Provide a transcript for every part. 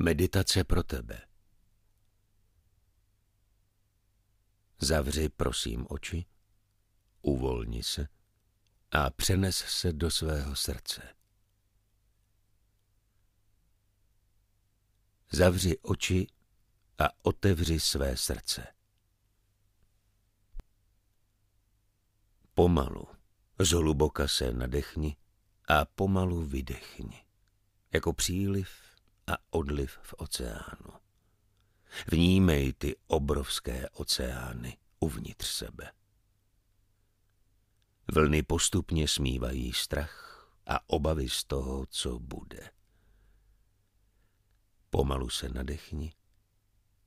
Meditace pro tebe. Zavři prosím oči, uvolni se a přenes se do svého srdce. Zavři oči a otevři své srdce. Pomalu, zhluboka se nadechni a pomalu vydechni, jako příliv a odliv v oceánu. Vnímej ty obrovské oceány uvnitř sebe. Vlny postupně smívají strach a obavy z toho, co bude. Pomalu se nadechni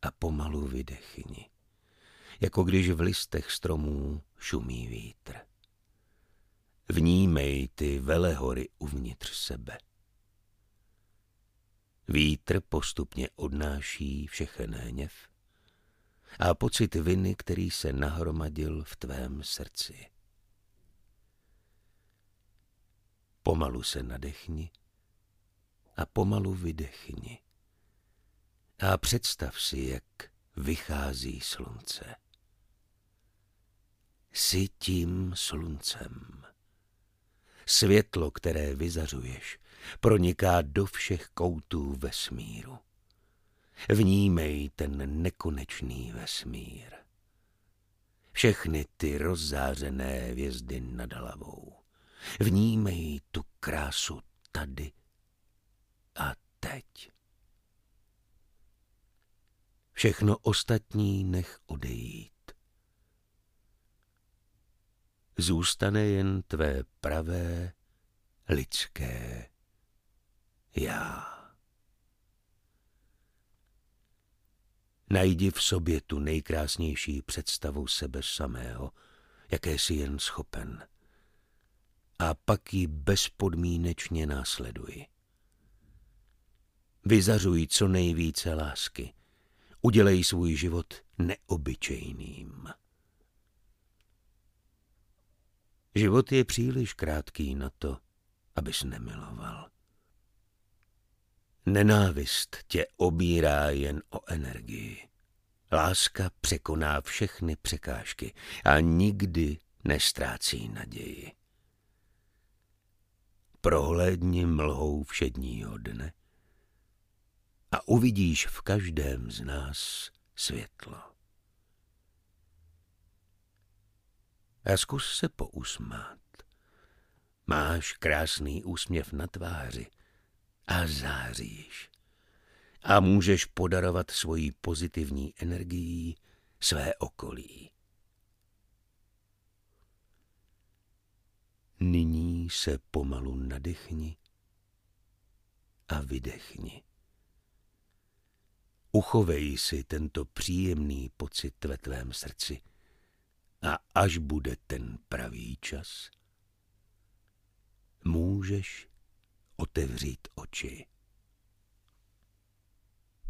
a pomalu vydechni, jako když v listech stromů šumí vítr. Vnímej ty velehory uvnitř sebe. Vítr postupně odnáší všechen hněv a pocit viny, který se nahromadil v tvém srdci. Pomalu se nadechni a pomalu vydechni. A představ si, jak vychází slunce. Jsi tím sluncem. Světlo, které vyzařuješ, proniká do všech koutů vesmíru. Vnímej ten nekonečný vesmír. Všechny ty rozzářené hvězdy nad hlavou. Vnímej tu krásu tady a teď. Všechno ostatní nech odejít. Zůstane jen tvé pravé lidské já. Najdi v sobě tu nejkrásnější představu sebe samého, jaké jsi jen schopen. A pak ji bezpodmínečně následuj. Vyzařuj co nejvíce lásky. Udělej svůj život neobyčejným. Život je příliš krátký na to, abys nemiloval. Nenávist tě obírá jen o energii. Láska překoná všechny překážky a nikdy nestrácí naději. Prohlédni mlhou všedního dne a uvidíš v každém z nás světlo. A zkus se pousmát. Máš krásný úsměv na tváři a záříš. A můžeš podarovat svoji pozitivní energií své okolí. Nyní se pomalu nadechni a vydechni. Uchovej si tento příjemný pocit ve tvém srdci a až bude ten pravý čas, můžeš otevřít oči.